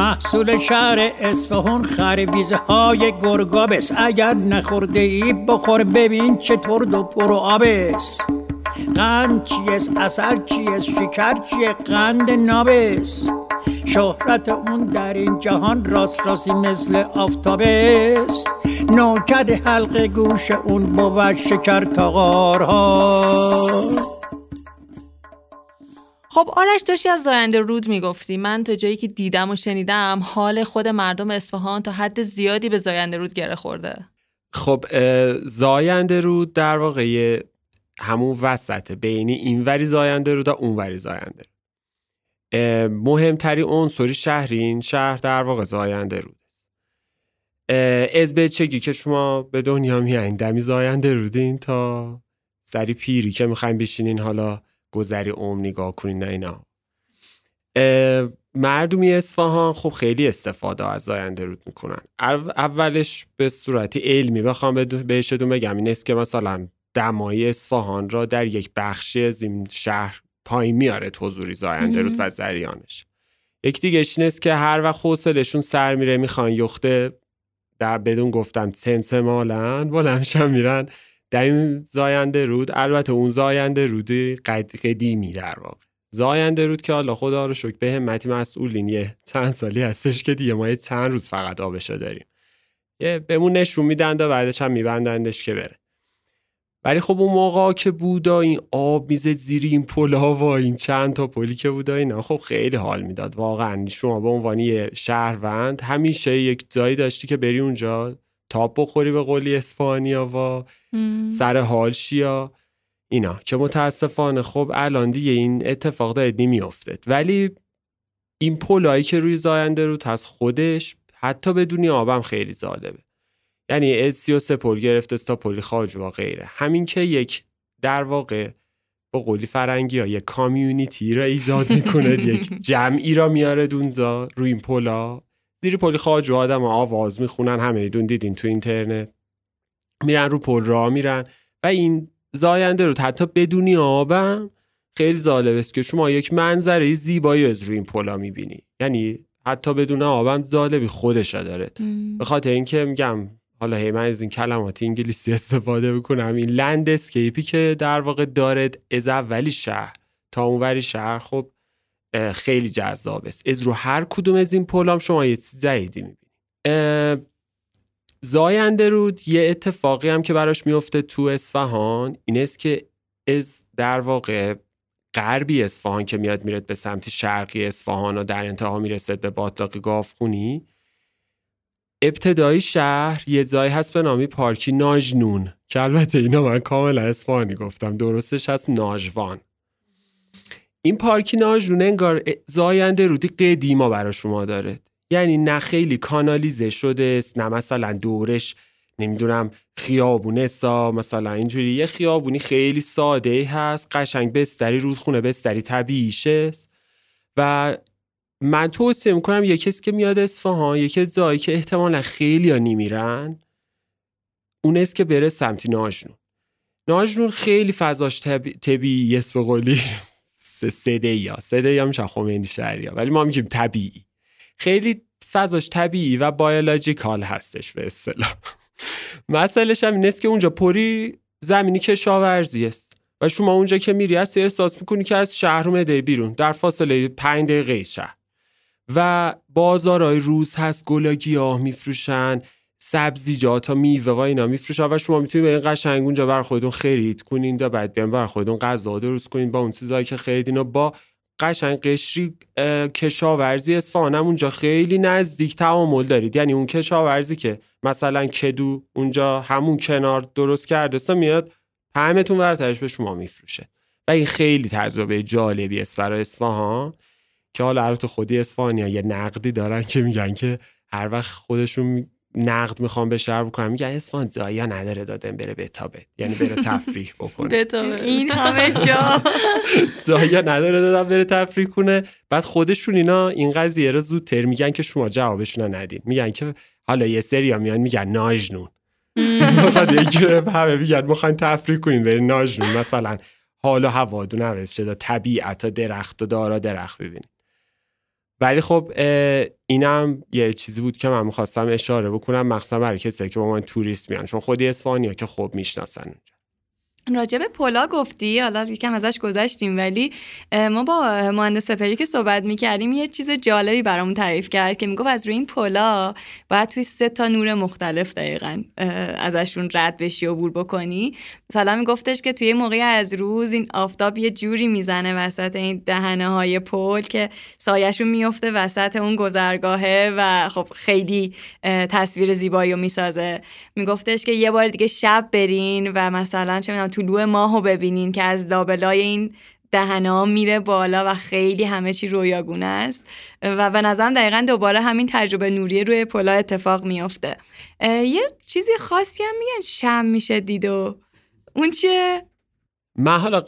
محصول شهر اصفهان خربیزه های گرگابس. اگر نخورده ای بخور ببین چطور دو پرو آبس. قند چیست؟ اثر چیست؟ شکر چیه؟ قند نابس. شهرت اون در این جهان راست راستی مثل آفتابس. نوکد حلق گوش اون بود شکر تاغارها خب آرش داشتی از زاینده رود می‌گفتی. من تا جایی که دیدم و شنیدم حال خود مردم اصفهان تا حد زیادی به زاینده رود گره خورده. خب زاینده رود در واقع همون وسطه. بینی اینوری زاینده رود و اونوری زاینده مهمتری عنصری شهرین شهر در واقع زاینده رود از به چگی که شما به دنیا میایین؟ دمی زاینده رودین تا سری پیری که می‌خوایم بشینین حالا گذری اوم نگاه کنین نه اینا. مردمی اصفهان خب خیلی استفاده از زاینده رود می‌کنن. اولش به صورتی علمی بخوام بهشتون بگم. این است که مثلا دمای اصفهان را در یک بخشی از این شهر پایین میاره حضوری زاینده رود و زریانش. یک دیگه این است که هر وقت حوصلشون سر میره می‌خوان یخته در بدون گفتم سمسمالن بلنشم میرن. در این زاینده رود البته اون زاینده رود قدیمی در واقع. زاینده رود که حالا خدا رو شکر به همتی مسئولین یه چند سالی هستش که دیگه ما یه چند روز فقط آبشو داریم. یه بهمون نشون میدن و بعدش هم میبندندش که بره. ولی خب اون موقع که بودا این آب می‌زد زیر این پلا و این چند تا پلی که بودا اینا خب خیلی حال می‌داد. واقعا شما به عنوان یه شهروند همیشه یک جایی داشتی که بری اونجا تاب بخوری به قولی اصفهانیا و سر حال شیا. اینا که متاسفانه خب الان دیگه این اتفاق داره نمیافتد ولی این پلایی که روی زاینده رود از خودش حتی بدونی آبم خیلی جالبه. یعنی از سی و سه پل گرفته تا پلی خواجو و غیره. همین که یک در واقع با قولی فرنگی ها یک community را ایجاد می‌کنه یک جمعی را میاره دونزا روی این پلا. زیر پلی خواجو و آدم آواز می‌خونن همه دون دیدین تو اینترنت. میرن رو پل را میرن و این زاینده رود حتی بدونی آبم خیلی جالب است که شما یک منظره زیبایی از روی این پلا می‌بینی. یعنی حتی بدون آبم جالبی خودش داره. به خاطر اینکه میگم حالا هی من از این کلمات انگلیسی استفاده بکنم این landscape ی که در واقع دارد از اولی شهر تا اونوری شهر خب خیلی جذاب است. از رو هر کدوم از این پلام شما یه چیز جدیدی می‌بینید. زاینده رود یه اتفاقی هم که براش میفته تو اصفهان این است که از در واقع غربی اصفهان که میاد میرد به سمت شرقی اصفهان و در انتها می‌رسد به باطلاق گافخونی ابتدای شهر یه جایی هست به نامی پارکی ناجنون که البته اینا من کاملا اصفهانی گفتم درستش هست ناجوان این پارکی ناجنون انگار زاینده رودی قدیما برا شما داره. یعنی نه خیلی کانالیزه شده است نه مثلا دورش نمی‌دونم خیابونه سا مثلا اینجوری. یه خیابونی خیلی ساده هست قشنگ بستری رودخونه بستری طبیعیشه و من توصیه می‌کنم یه کسی که میاد اصفهان یکی از جایی که احتمالا خیلی ها نمیرن اون است که بره سمتی ناجنون. ناجنون خیلی فضاش طبیعی اسم قولی. سده یا سده یا میشه خمینی شهری ولی ما میگیم طبیعی. خیلی فضاش طبیعی و بایولوژیکال هستش به اصطلاح. مسئلهش هم این که اونجا پری زمینی کشاورزی است و شما اونجا که میری هستی احساس می‌کنی که از شهر اومده بیرون در فاصله پنج دقیقه شهر. و بازارهای روز هست گلا گیاه میفروشن. سبزیجات ها میوه و اینا میفروشن و شما می‌تونید برین قشنگ اونجا بر خودتون خرید کنین تا بعد بیان بر خودتون غذا درست کنین با اون چیزایی که خریدین و با قشنگ قشری کشاورزی اصفهان هم اونجا خیلی نزدیک تعامل دارید. یعنی اون کشاورزی که مثلا کدو اونجا همون کنار درست کرده میاد همتون ورترش به شما میفروشه. و این خیلی تجربه جالبی است برای اصفهان که حالا البته خودی اصفهانی یه نقدی دارن که میگن که هر وقت خودشون نقد می‌خوام به شهر بکنم. میگن اصفهان جایی نداره دادن بره بتابه یعنی بره تفریح بکنه. این همه جا. جایی نداره دادن بره تفریح کنه؟ بعد خودشون اینا این قضیه رو زودتر میگن که شما جوابشون ندید میگن که حالا یه سری میان میگن ناجنون مثلا همه میگن می‌خواین تفریح کنین برین ناجنون مثلا حالا هوا دو نوز شده. طبیعت درخت و دارا درخت ببینید ولی خب اینم یه چیزی بود که من می‌خواستم اشاره بکنم مخصوصا برای کسی که با من توریست میان چون خودی اسفانیا که خوب می‌شناسن اونجا. راجب پلا گفتی حالا یکم ازش گذشتیم ولی ما با مهندس سپری که صحبت می‌کردیم یه چیز جالبی برامون تعریف کرد که می‌گفت از روی این پلا باید توی سه تا نور مختلف دقیقا ازشون رد بشی و بور بکنی. مثلا میگفتش که توی موقعی از روز این آفتاب یه جوری می‌زنه وسط این دهنه های پل که سایشون میفته وسط اون گذرگاهه و خب خیلی تصویر زیبایی رو می‌سازه. میگفتش که یه بار دیگه شب برین و مثلا چه طلوع ماهو ببینین که از لابلای این دهنا میره بالا و خیلی همه چی رویاگونه است و به نظرم دقیقا دوباره همین تجربه نوری روی پلا اتفاق میافته یه چیزی خاصی هم میگن شم میشه دید و اون چیه؟ من حالا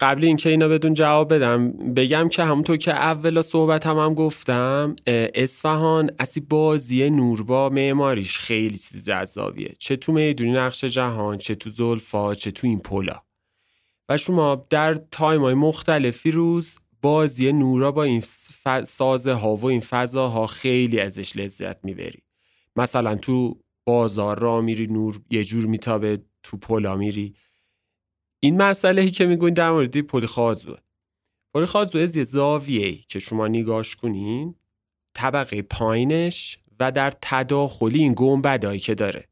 قبل اینکه اینا بدون جواب بدم بگم که همونطور که اول صحبت هم, هم گفتم اصفهان اصی بازی نوربا معماریش خیلی چیز جذابیه. چه تو می‌دونی نقش جهان چه تو زلفا چه تو این پلا. و شما در تایم های مختلفی روز بازی نورا با این سازه ها و این فضاها خیلی ازش لذت می‌بری. مثلا تو بازار را میری نور یه جور میتابه تو پلا میری. این مسئله که می‌گوین در مورد پلیخازوه پلیخازوه از یه زاویه که شما نگاش کنین طبقه پایینش و در تداخلی این گنبدایی که داره.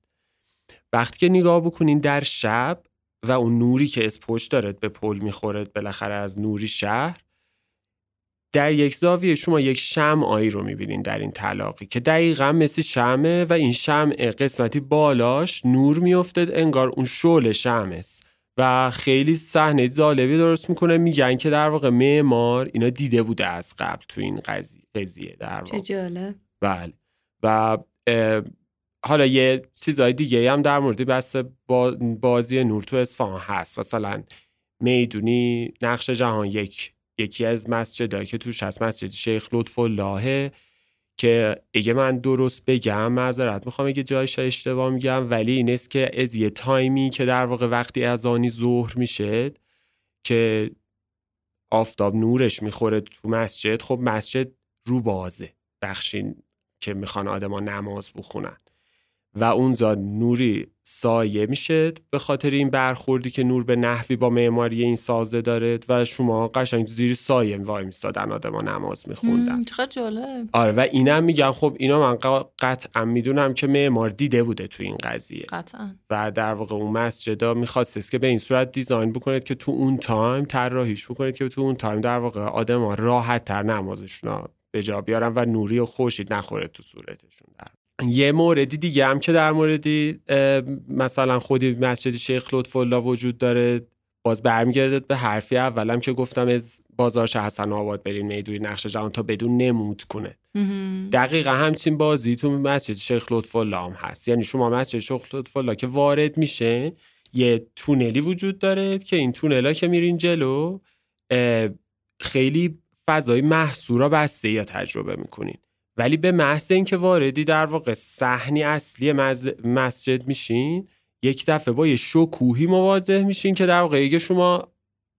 وقتی که نگاه بکنین در شب و اون نوری که از پشت دارد به پل می‌خورد بالاخره از نوری شهر در یک زاویه شما یک شمعایی رو می‌بینین در این طلاقی که دقیقا مثل شمعه و این شمع قسمتی بالاش نور میافتد انگار اون شعل شمع است. و خیلی صحنه جالبی درست می‌کنه. میگن که در واقع معمار اینا دیده بوده از قبل تو این قضیه قضیه در واقع. چه جالب. بله. و حالا یه چیزای دیگه هم در مورد بس با بازی نور تو اصفهان هست. مثلا می‌دونی نقش جهان یک یکی از مسجدهایی که توش هست مسجد شیخ لطف اللهه که اگه من درست بگم معذرت می‌خوام اگه جایش اشتباه میگم ولی این است که از یه تایمی که در واقع وقتی اذانی ظهر میشه که آفتاب نورش می‌خوره تو مسجد خب مسجد رو بازه بخشین که می‌خوان آدما نماز بخونن. و اونجا نوری سایه میشه به خاطر این برخوردی که نور به نحوی با معماری این سازه داره و شما قشنگ زیر سایه وای میستادن آدما نماز میخوندن. چقدر جالب. آره و اینم میگن خب اینا من قطعا می‌دونم که معمار دیده بوده تو این قضیه. قطعا. و در واقع اون مسجدا میخواستست که به این صورت design بکنید که تو اون time طراحیش بکنید که تو اون time در واقع آدما راحت تر نمازشون به جا بیارن و نوری و خورشید نخوره تو صورتشون در یه موردی دیگه هم که در موردی مثلا خودی مسجد شیخ لطف الله وجود داره باز برمیگردد به حرفی اولم که گفتم از بازار شه حسن آباد بریم می‌دونی نقش جهان تا بدون نمود کنه. دقیقا همچین بازی تو مسجد شیخ لطف الله هم هست. یعنی شما مسجد شیخ لطف الله که وارد میشه یه تونلی وجود داره که این تونلا که میرین جلو خیلی فضای محصورا بسته یا تجربه می‌کنین. ولی به محض اینکه واردی در واقع صحنی اصلی مز- مسجد میشین یک دفعه با یه شکوهی مواجه میشین که در واقع شما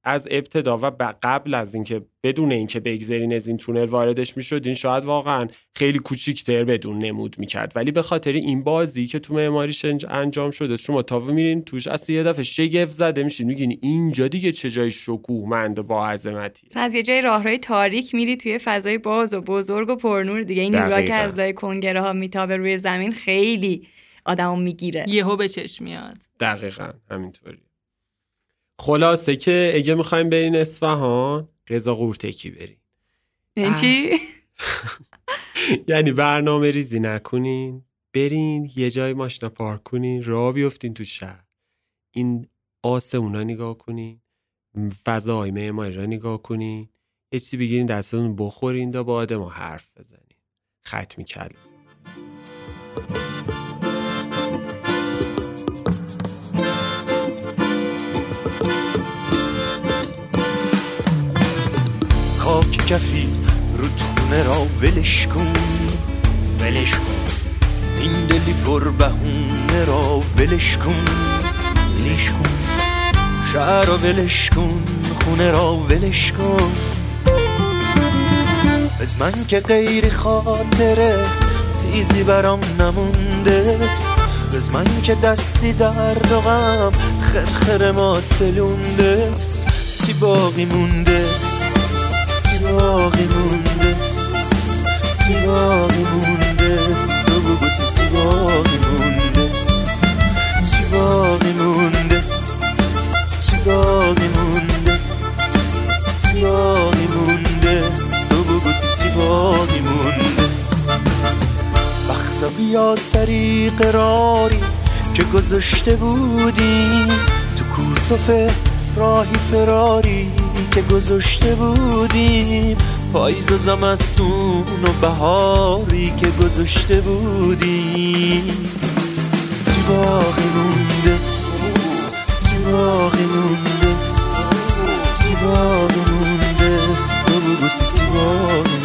از ابتدا و ب- قبل از اینکه بدون اینکه بگذرین از این تونل واردش می‌شدین شاید واقعا خیلی کوچیکتر بدون نمود می‌کرد. ولی به خاطر این بازی که تو معماریش انج- انجام شده شما تا میرین توش اصلا یه دفعه شگفت زده میشین. میگین اینجا دیگه چه جای شکوهمند و با عظمتی از یه جای راهروی تاریک میری توی فضای باز و بزرگ و پرنور دیگه. این نورا که. از لای کنگره ها میتابه روی زمین خیلی آدمو می‌گیره. یهو به چشم میاد. دقیقا همینطوری. خلاصه که اگه می‌خوایم برین اصفهان غذا قورتکی برین. این چی؟ یعنی برنامه ریزی نکنین برین یه جای ماشینا پارک کنین راه بیفتین تو شهر. این آسمونا نگاه کنین فضاهای معماری را نگاه کنین. یه چیزی بگیرین دستتون بخورین دا با آدم حرف بزنین. ختمی کلم کفی رودخونه را ولش کن. ولش کن. این دلی پر بهونه را ولش کن. ولش کن. شهر را ولش کن خونه را ولش کن. از من که غیر خاطره چیزی برام نمونده از من که دستی در غم خرخر ما تلونده چی باقی مونده؟ باقی مونده چی باقی مونده تو بگو چی باقی مونده چی باقی مونده چی باقی مونده چی باقی مونده تو بگو چی باقی مونده بخصا بیا سری قراری که گذاشته بودیم تو کوسف راهی فراری. که گذاشته بودیم پاییز و زمستون و بهاری که گذاشته بودیم. چی باقی مونده؟ چی باقی مونده؟ چی باقی مونده؟ تو بگو چی باقی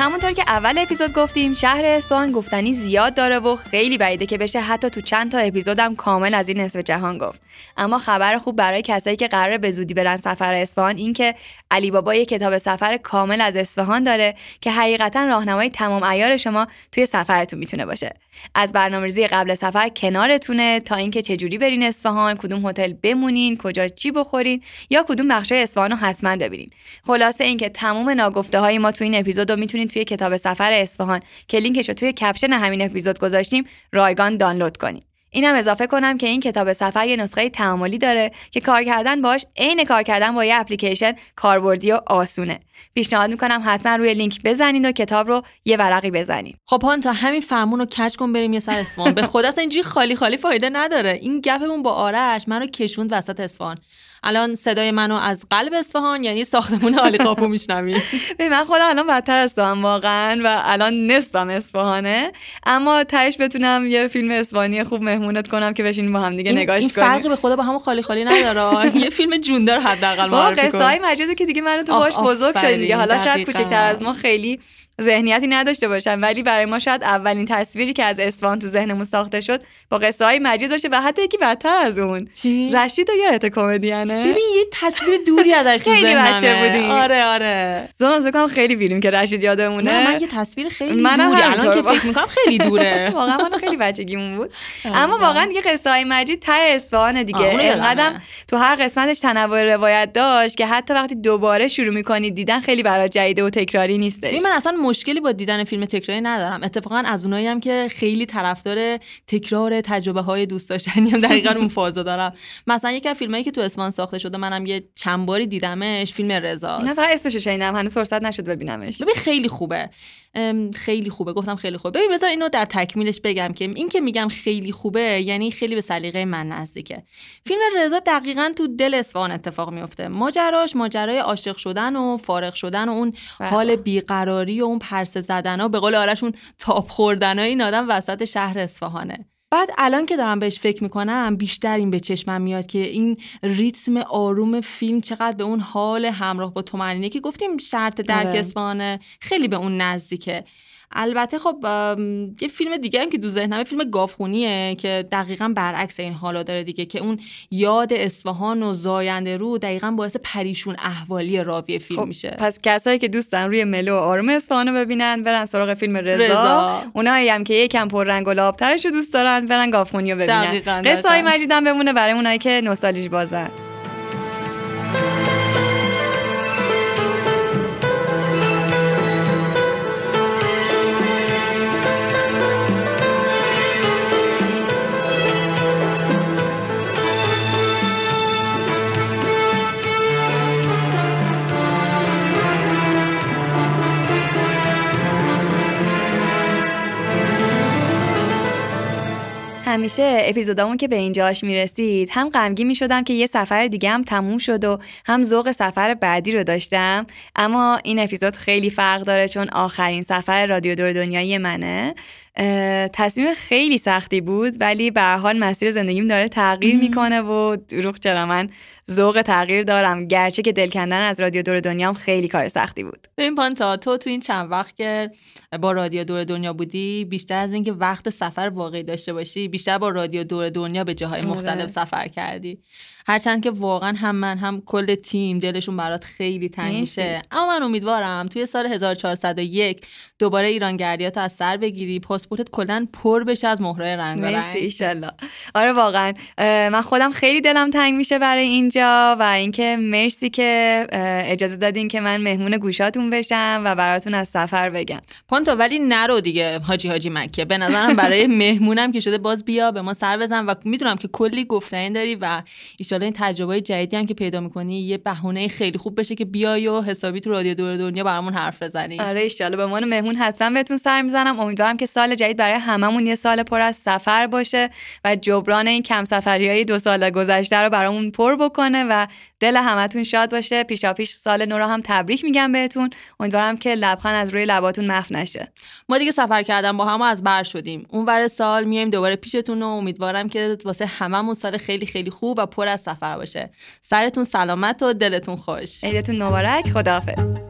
همونطور که اول اپیزود گفتیم شهر اصفهان گفتنی زیاد داره و خیلی بعیده که بشه حتی تو چند تا اپیزودم کامل از این نصف جهان گفت. اما خبر خوب برای کسایی که قراره به زودی برن سفر اصفهان این که علی بابا یه کتاب سفر کامل از اصفهان داره که حقیقتا راهنمای تمام عیار شما توی سفرتون می‌تونه باشه. از برنامه‌ریزی قبل سفر کنارتونه تا اینکه چجوری برین اصفهان کدوم هتل بمونین کجا چی بخورین یا کدوم بخش اصفهان رو حتما ببینین. خلاصه اینکه تمام ناگفته های ما تو این اپیزود رو می‌تونید توی کتاب سفر اصفهان که لینکش رو توی کپشن همین اپیزود گذاشتیم رایگان دانلود کنید اینم اضافه کنم که این کتاب سفر یه نسخه تعاملی داره که کار کردن باش عین کار کردن با یه اپلیکیشن کاربردی و آسونه. پیشنهاد می‌کنم حتما روی لینک بزنید و کتاب رو یه ورقی بزنید خب هان تا همین فرمون رو کچ کن بریم یه سر اصفهان به خدا اینجوری خالی خالی فایده نداره. این گپمون با آرش منو کشوند وسط اصفهان الان صدای منو از قلب اصفهان یعنی ساختمون عالی قاپو میشنوی. به من خودم الان بدتر هم واقعا و الان نصفم اصفهانه. اما تهش بتونم یه فیلم اصفهانی خوب مهمونت کنم که بشینیم با هم دیگه این, نگاش این کنیم فرقی به خدا با همون خالی خالی نداره. یه فیلم جوندار حداقل معرفی قصه های مجیده که دیگه منو تو باش بزرگ شدیم دیگه. حالا شاید. کوچکتر از ما خیلی ذهنیتی نداشته باشن ولی برای ما شاید اولین تصویری که از اصفهان تو ذهنمون ساخته شد با قصه های مجید باشه و حتی یکی بدتر از اون؟ رشید و یادت کمدیانه ببین یه تصویر دوری ازش تو خیلی. بچه بودی. آره آره. زمان فکر کنم خیلی فیلم که رشید یادمونه. نه من یه تصویر خیلی منم دوری. الان که فکر می‌کنم خیلی دوره. واقعا من خیلی بچگیمون بود. آره. اما واقعا دیگه قصه های مجید ته اصفهان دیگه. اینقدر تو هر قسمتش تنوع روایت داشت که حتی وقتی دوباره شروع می‌کنی دیدن خیلی برای جدیده و تکراری نیستش. من اصلا مشکلی با دیدن فیلم تکراری ندارم. اتفاقا از اونایی هم که خیلی طرفدار تکرار تجربه های دوست داشتنی هم دقیقا اون فازو دارم. مثلا یکی از فیلمایی که تو اسمان ساخته شده. منم یه چند باری دیدمش فیلم نه رضاست فقط اسمشو شنیدم. هنوز فرصت نشد ببینمش. ببین خیلی خوبه. خیلی خوبه. گفتم خیلی خوبه. ببین بذار اینو در تکمیلش بگم که این که میگم خیلی خوبه یعنی خیلی به سلیقه من نزدیکه. فیلم رضا دقیقا تو دل اصفهان اتفاق میفته. ماجراش ماجرای عاشق شدن و فارغ شدن و اون بله. حال بیقراری و اون پرسه زدن ها به قول آرش اون تاپ خوردن این آدم وسط شهر اصفهانه. بعد الان که دارم بهش فکر می‌کنم بیشتر این به چشمم میاد که این ریتم آروم فیلم چقدر به اون حال همراه با تومنینه که گفتیم شرط درک آره. خیلی به اون نزدیکه البته خب یه فیلم دیگه هم که دو ذهنمه فیلم گافخونیه که دقیقا برعکس این حالا داره دیگه که اون یاد اصفهان و زاینده رو دقیقا باعث پریشون احوالی راوی فیلم خب میشه پس کسایی که دوستن روی ملو و آروم اصفهان رو ببینن برن سراغ فیلم رضا, رضا. اونایی هم که یکم پر رنگ و لابترش رو دوست دارن برن گافخونی رو ببینن قصه های. مجیدم بمونه برای اونایی که نوستالژی بازن همیشه اپیزودامون که به اینجاش می‌رسید هم غمگین می‌شدم که یه سفر دیگه هم تموم شد و هم ذوق سفر بعدی رو داشتم. اما این اپیزود خیلی فرق داره چون آخرین سفر رادیو دور دنیایی منه. تصمیم خیلی سختی بود ولی به هر حال مسیر زندگیم داره تغییر می‌کنه و دروغ چرا من ذوق تغییر دارم. گرچه که دل کندن از رادیو دور دنیام خیلی کار سختی بود. ببین پانتا تو تو این چند وقت که با رادیو دور دنیا بودی بیشتر از اینکه وقت سفر واقعی داشته باشی بیشتر با رادیو دور دنیا به جاهای آره. مختلف سفر کردی. هرچند که واقعا هم من هم کل تیم دلشون برات خیلی تنگ. میشه. اما من امیدوارم توی سال 1401 دوباره ایرانگردیات از سر بگیری پاسپورتت کلا پر بشه از مهرای رنگ مرسی آره واقعا. من خودم خیلی دلم تنگ میشه برای اینجا و اینکه مرسی که اجازه دادین که من مهمون گوشاتون بشم و براتون از سفر بگم. پانتا ولی نرو دیگه حاجی حاجی مکه. به نظرم برای مهمونم که شده باز بیا به ما سر بزن و می‌دونم که کلی گفتنی داری و ایشالا این تجربه جدیدی هم که پیدا می‌کنی یه بهونه خیلی خوب بشه که بیای و حسابی تو رادیو دور دنیا برامون حرف بزنی. آره ایشالله به عنوان مهمون حتما بهتون سر می‌زنم. امیدوارم که سال جدید برای هممون یه سال پر از سفر باشه و جبران این کم سفری های دو سال گذشته رو برامون پر بکنه و دل همتون شاد باشه. پیشا پیش سال نو رو هم تبریک میگم بهتون. امیدوارم که لبخند از روی لباتون محو نشه. ما دیگه سفر کردن با هم از بر شدیم. اون سال میایم دوباره پیشتون و امیدوارم که واسه هممون سال خیلی خیلی خوب و پر سفر باشه. سرتون سلامت و دلتون خوش. عیدتون مبارک. خداحافظ.